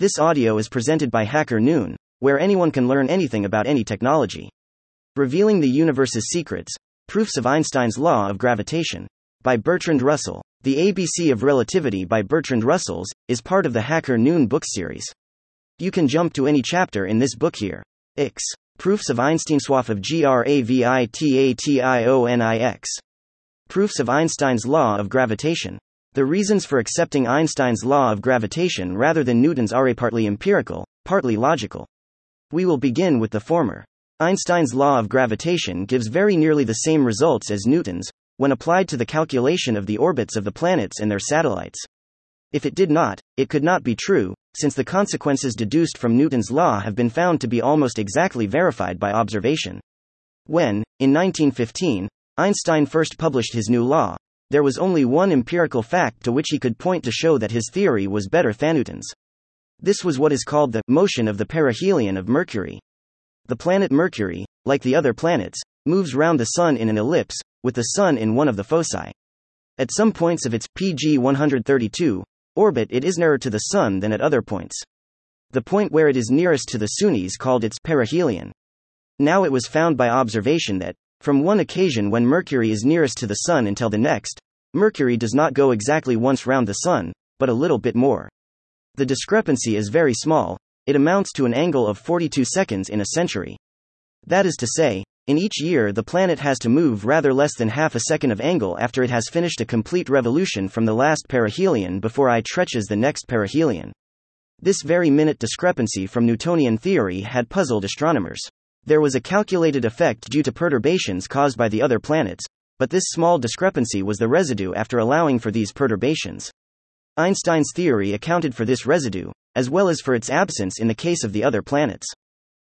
This audio is presented by Hacker Noon, where anyone can learn anything about any technology. Revealing the Universe's Secrets Proofs of Einstein's Law of Gravitation by Bertrand Russell. The ABC of Relativity by Bertrand Russells is part of the Hacker Noon book series. You can jump to any chapter in this book here. X. Proofs of Einstein Swath of. Proofs of Einstein's Law of Gravitation. The reasons for accepting Einstein's law of gravitation rather than Newton's are partly empirical, partly logical. We will begin with the former. Einstein's law of gravitation gives very nearly the same results as Newton's, when applied to the calculation of the orbits of the planets and their satellites. If it did not, it could not be true, since the consequences deduced from Newton's law have been found to be almost exactly verified by observation. When, in 1915, Einstein first published his new law, there was only one empirical fact to which he could point to show that his theory was better than Newton's. This was what is called the motion of the perihelion of Mercury. The planet Mercury, like the other planets, moves round the Sun in an ellipse, with the Sun in one of the foci. At some points of its PG 132 orbit, it is nearer to the Sun than at other points. The point where it is nearest to the Sun is called its perihelion. Now it was found by observation that, from one occasion when Mercury is nearest to the Sun until the next, Mercury does not go exactly once round the Sun, but a little bit more. The discrepancy is very small, it amounts to an angle of 42 seconds in a century. That is to say, in each year the planet has to move rather less than half a second of angle after it has finished a complete revolution from the last perihelion before it reaches the next perihelion. This very minute discrepancy from Newtonian theory had puzzled astronomers. There was a calculated effect due to perturbations caused by the other planets, but this small discrepancy was the residue after allowing for these perturbations. Einstein's theory accounted for this residue, as well as for its absence in the case of the other planets.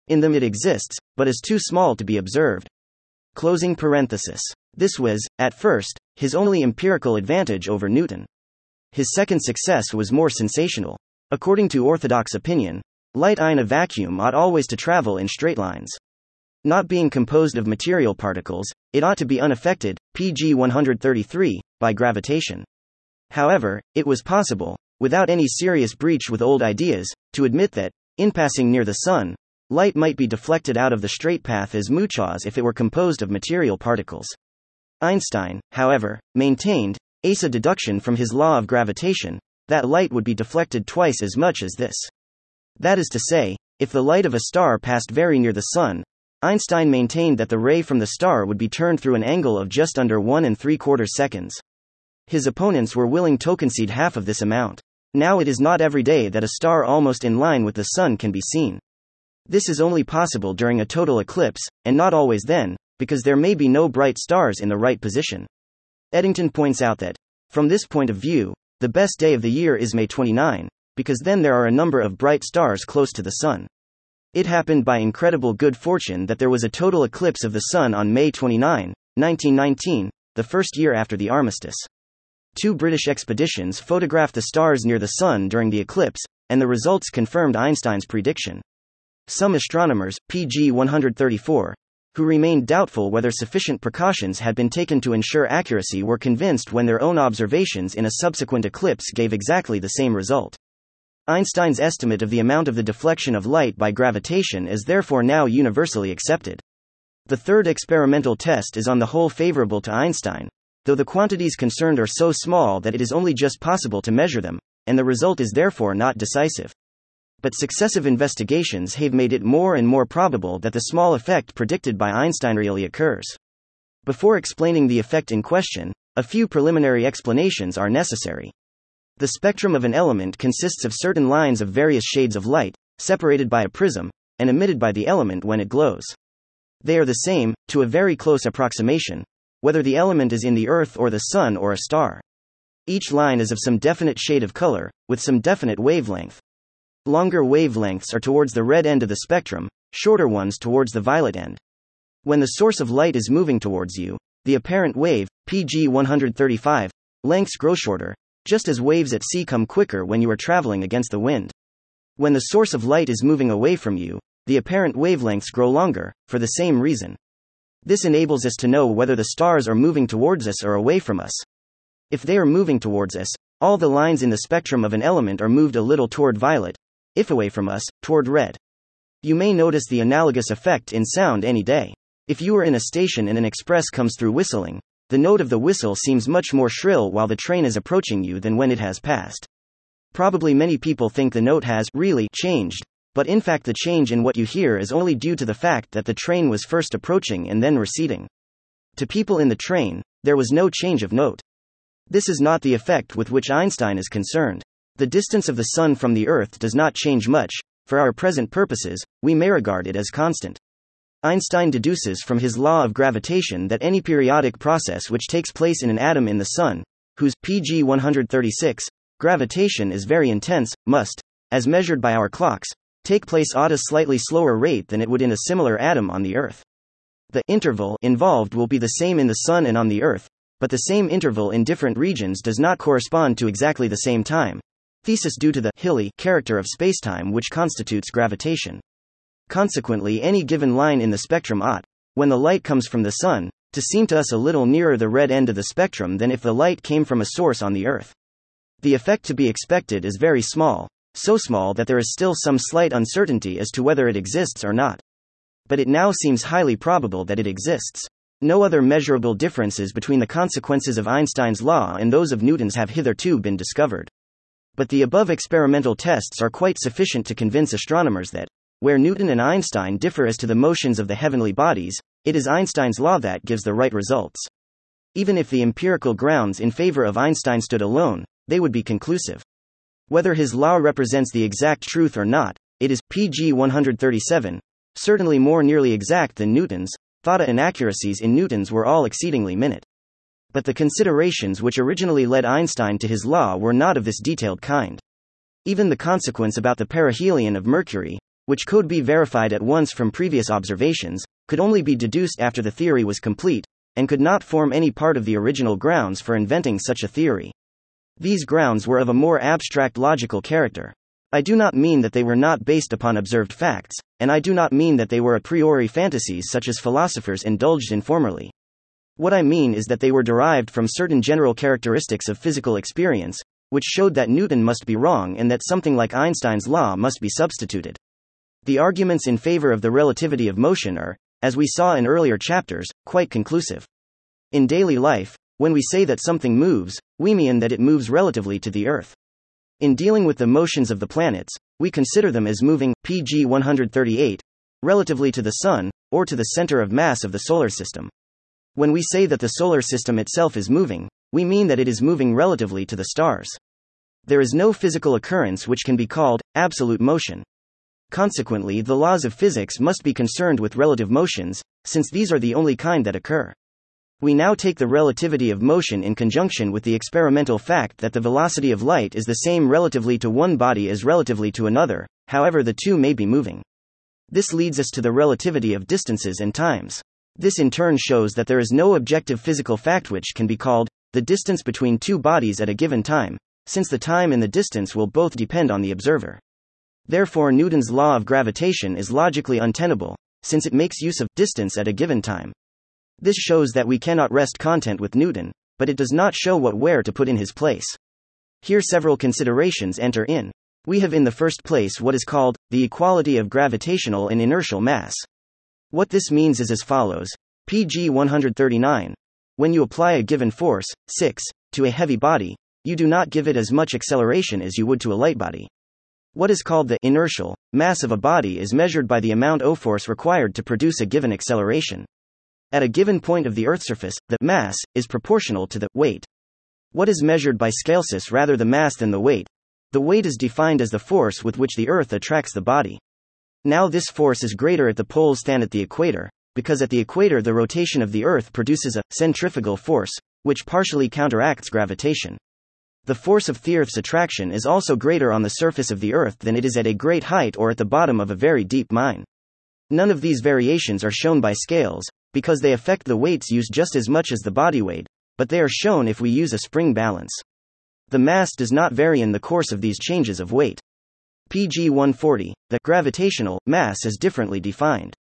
In them it exists, but is too small to be observed. Closing parenthesis. This was, at first, his only empirical advantage over Newton. His second success was more sensational. According to orthodox opinion, Light in a vacuum ought always to travel in straight lines. Not being composed of material particles, it ought to be unaffected, pg 133, by gravitation. However, it was possible, without any serious breach with old ideas, to admit that, in passing near the Sun, light might be deflected out of the straight path as much as if it were composed of material particles. Einstein, however, maintained, as a deduction from his law of gravitation, that light would be deflected twice as much as this. That is to say, if the light of a star passed very near the Sun, Einstein maintained that the ray from the star would be turned through an angle of just under 1 and 3 quarters seconds. His opponents were willing to concede half of this amount. Now it is not every day that a star almost in line with the Sun can be seen. This is only possible during a total eclipse, and not always then, because there may be no bright stars in the right position. Eddington points out that, from this point of view, the best day of the year is May 29, because then there are a number of bright stars close to the Sun. It happened by incredible good fortune that there was a total eclipse of the Sun on May 29, 1919, the first year after the armistice. Two British expeditions photographed the stars near the Sun during the eclipse, and the results confirmed Einstein's prediction. Some astronomers, PG 134, who remained doubtful whether sufficient precautions had been taken to ensure accuracy were convinced when their own observations in a subsequent eclipse gave exactly the same result. Einstein's estimate of the amount of the deflection of light by gravitation is therefore now universally accepted. The third experimental test is on the whole favorable to Einstein, though the quantities concerned are so small that it is only just possible to measure them, and the result is therefore not decisive. But successive investigations have made it more and more probable that the small effect predicted by Einstein really occurs. Before explaining the effect in question, a few preliminary explanations are necessary. The spectrum of an element consists of certain lines of various shades of light, separated by a prism, and emitted by the element when it glows. They are the same, to a very close approximation, whether the element is in the Earth or the Sun or a star. Each line is of some definite shade of color, with some definite wavelength. Longer wavelengths are towards the red end of the spectrum, shorter ones towards the violet end. When the source of light is moving towards you, the apparent wave, PG 135, lengths grow shorter, just as waves at sea come quicker when you are traveling against the wind. When the source of light is moving away from you, the apparent wavelengths grow longer, for the same reason. This enables us to know whether the stars are moving towards us or away from us. If they are moving towards us, all the lines in the spectrum of an element are moved a little toward violet. if away from us, toward red. You may notice the analogous effect in sound any day. If you are in a station and an express comes through whistling, the note of the whistle seems much more shrill while the train is approaching you than when it has passed. Probably many people think the note has really changed, but in fact, the change in what you hear is only due to the fact that the train was first approaching and then receding. To people in the train, there was no change of note. This is not the effect with which Einstein is concerned. The distance of the Sun from the Earth does not change much, for our present purposes, we may regard it as constant. Einstein deduces from his law of gravitation that any periodic process which takes place in an atom in the Sun, whose PG 136 gravitation is very intense, must, as measured by our clocks, take place at a slightly slower rate than it would in a similar atom on the Earth. The interval involved will be the same in the Sun and on the Earth, but the same interval in different regions does not correspond to exactly the same time. Thesis due to the hilly character of spacetime which constitutes gravitation. Consequently, any given line in the spectrum ought, when the light comes from the Sun, to seem to us a little nearer the red end of the spectrum than if the light came from a source on the Earth. The effect to be expected is very small, so small that there is still some slight uncertainty as to whether it exists or not. But it now seems highly probable that it exists. No other measurable differences between the consequences of Einstein's law and those of Newton's have hitherto been discovered. But the above experimental tests are quite sufficient to convince astronomers that, where Newton and Einstein differ as to the motions of the heavenly bodies, it is Einstein's law that gives the right results. Even if the empirical grounds in favor of Einstein stood alone, they would be conclusive. Whether his law represents the exact truth or not, it is, pg 137, certainly more nearly exact than Newton's, theta inaccuracies in Newton's were all exceedingly minute. But the considerations which originally led Einstein to his law were not of this detailed kind. Even the consequence about the perihelion of Mercury, which could be verified at once from previous observations, could only be deduced after the theory was complete, and could not form any part of the original grounds for inventing such a theory. These grounds were of a more abstract logical character. I do not mean that they were not based upon observed facts, and I do not mean that they were a priori fantasies such as philosophers indulged in formerly. What I mean is that they were derived from certain general characteristics of physical experience, which showed that Newton must be wrong and that something like Einstein's law must be substituted. The arguments in favor of the relativity of motion are, as we saw in earlier chapters, quite conclusive. In daily life, when we say that something moves, we mean that it moves relatively to the Earth. In dealing with the motions of the planets, we consider them as moving, pg 138, relatively to the Sun, or to the center of mass of the solar system. When we say that the solar system itself is moving, we mean that it is moving relatively to the stars. There is no physical occurrence which can be called absolute motion. Consequently, the laws of physics must be concerned with relative motions, since these are the only kind that occur. We now take the relativity of motion in conjunction with the experimental fact that the velocity of light is the same relatively to one body as relatively to another, however, the two may be moving. This leads us to the relativity of distances and times. This in turn shows that there is no objective physical fact which can be called the distance between two bodies at a given time, since the time and the distance will both depend on the observer. Therefore, Newton's law of gravitation is logically untenable, since it makes use of distance at a given time. This shows that we cannot rest content with Newton, but it does not show what where to put in his place. Here several considerations enter in. We have in the first place what is called the equality of gravitational and inertial mass. What this means is as follows PG 139. When you apply a given force, 6, to a heavy body, you do not give it as much acceleration as you would to a light body. What is called the inertial mass of a body is measured by the amount of force required to produce a given acceleration. At a given point of the Earth's surface, the mass is proportional to the weight. What is measured by scalcis rather the mass than the weight? The weight is defined as the force with which the Earth attracts the body. Now, this force is greater at the poles than at the equator, because at the equator the rotation of the Earth produces a centrifugal force, which partially counteracts gravitation. The force of the Earth's attraction is also greater on the surface of the Earth than it is at a great height or at the bottom of a very deep mine. None of these variations are shown by scales, because they affect the weights used just as much as the body weight, but they are shown if we use a spring balance. The mass does not vary in the course of these changes of weight. PG 140, the gravitational mass is differently defined.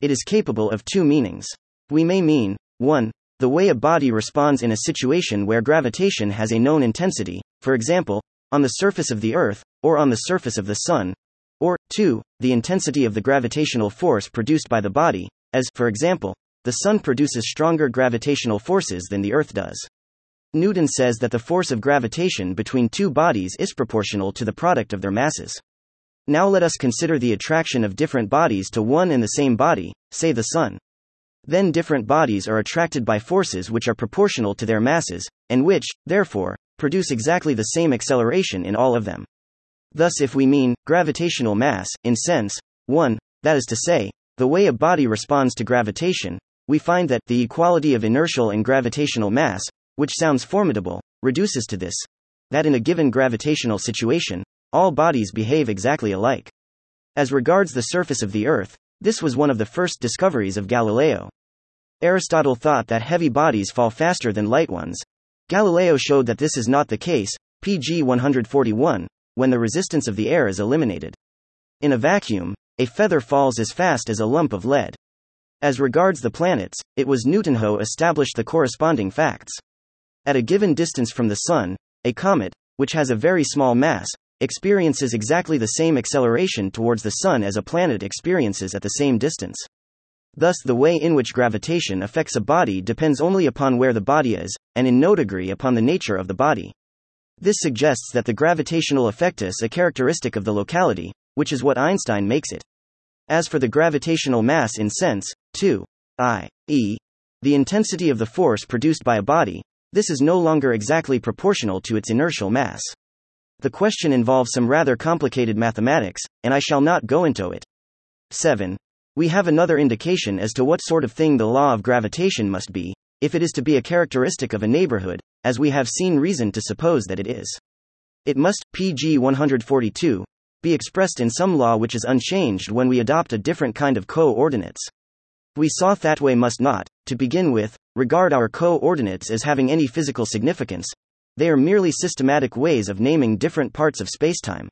It is capable of two meanings. We may mean 1 the way a body responds in a situation where gravitation has a known intensity, for example, on the surface of the Earth, or on the surface of the Sun, Or, 2. The intensity of the gravitational force produced by the body, as, for example, the Sun produces stronger gravitational forces than the Earth does. Newton says that the force of gravitation between two bodies is proportional to the product of their masses. Now let us consider the attraction of different bodies to one and the same body, say the Sun. Then different bodies are attracted by forces which are proportional to their masses, and which, therefore, produce exactly the same acceleration in all of them. Thus, if we mean gravitational mass, in sense 1, that is to say, the way a body responds to gravitation, we find that the equality of inertial and gravitational mass, which sounds formidable, reduces to this that in a given gravitational situation, all bodies behave exactly alike. As regards the surface of the Earth, this was one of the first discoveries of Galileo. Aristotle thought that heavy bodies fall faster than light ones. Galileo showed that this is not the case, pg 141, when the resistance of the air is eliminated. In a vacuum, a feather falls as fast as a lump of lead. As regards the planets, it was Newton who established the corresponding facts. At a given distance from the Sun, a comet, which has a very small mass, experiences exactly the same acceleration towards the Sun as a planet experiences at the same distance. Thus, the way in which gravitation affects a body depends only upon where the body is, and in no degree upon the nature of the body. This suggests that the gravitational effect is a characteristic of the locality, which is what Einstein makes it. As for the gravitational mass in sense, 2, i.e., the intensity of the force produced by a body, this is no longer exactly proportional to its inertial mass. The question involves some rather complicated mathematics, and I shall not go into it. 7. We have another indication as to what sort of thing the law of gravitation must be, if it is to be a characteristic of a neighborhood, as we have seen reason to suppose that it is. It must, pg 142, be expressed in some law which is unchanged when we adopt a different kind of coordinates. We saw that way must not, to begin with, regard our coordinates as having any physical significance, they are merely systematic ways of naming different parts of spacetime.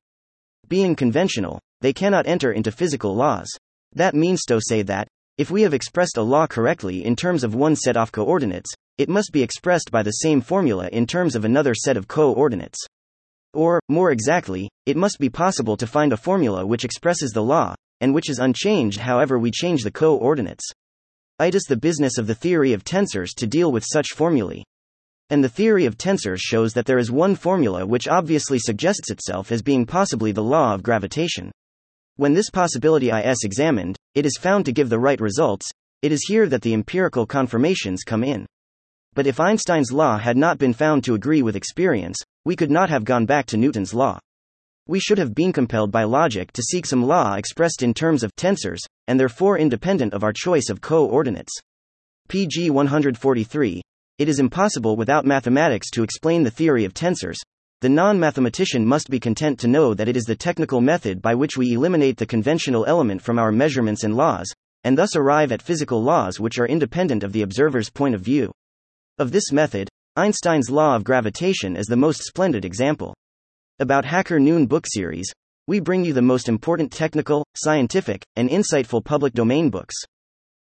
Being conventional, they cannot enter into physical laws. That means to say that, if we have expressed a law correctly in terms of one set of coordinates, it must be expressed by the same formula in terms of another set of coordinates. Or, more exactly, it must be possible to find a formula which expresses the law, and which is unchanged however we change the coordinates. It is the business of the theory of tensors to deal with such formulae. And the theory of tensors shows that there is one formula which obviously suggests itself as being possibly the law of gravitation. When this possibility is examined, it is found to give the right results, it is here that the empirical confirmations come in. But if Einstein's law had not been found to agree with experience, we could not have gone back to Newton's law. We should have been compelled by logic to seek some law expressed in terms of tensors, and therefore independent of our choice of coordinates. PG 143. It is impossible without mathematics to explain the theory of tensors. The non mathematician must be content to know that it is the technical method by which we eliminate the conventional element from our measurements and laws, and thus arrive at physical laws which are independent of the observer's point of view. Of this method, Einstein's law of gravitation is the most splendid example. About Hacker Noon book series, we bring you the most important technical, scientific, and insightful public domain books.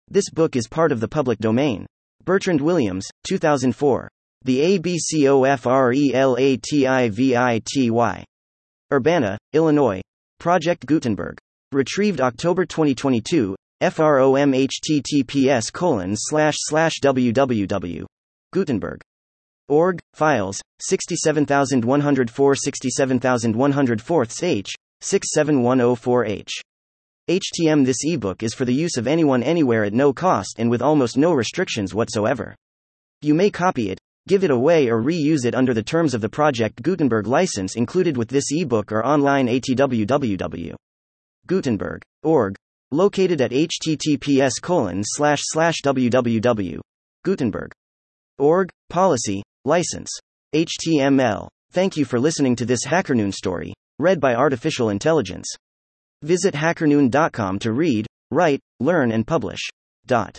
This book is part of the public domain. Bertrand Williams, 2004. The ABCOFRELATIVITY. Urbana, Illinois. Project Gutenberg. Retrieved October 2022. FROM. Gutenberg. Org, files, 67104 67104 H, 67104H. HTM This ebook is for the use of anyone anywhere at no cost and with almost no restrictions whatsoever. You may copy it, give it away, or reuse it under the terms of the Project Gutenberg license included with this ebook or online at www. Gutenberg.org. Located at https colon slash slash www. Gutenberg. Org, policy, License. HTML. Thank you for listening to this HackerNoon story, read by Artificial Intelligence. Visit hackerNoon.com to read, write, learn, and publish. Dot.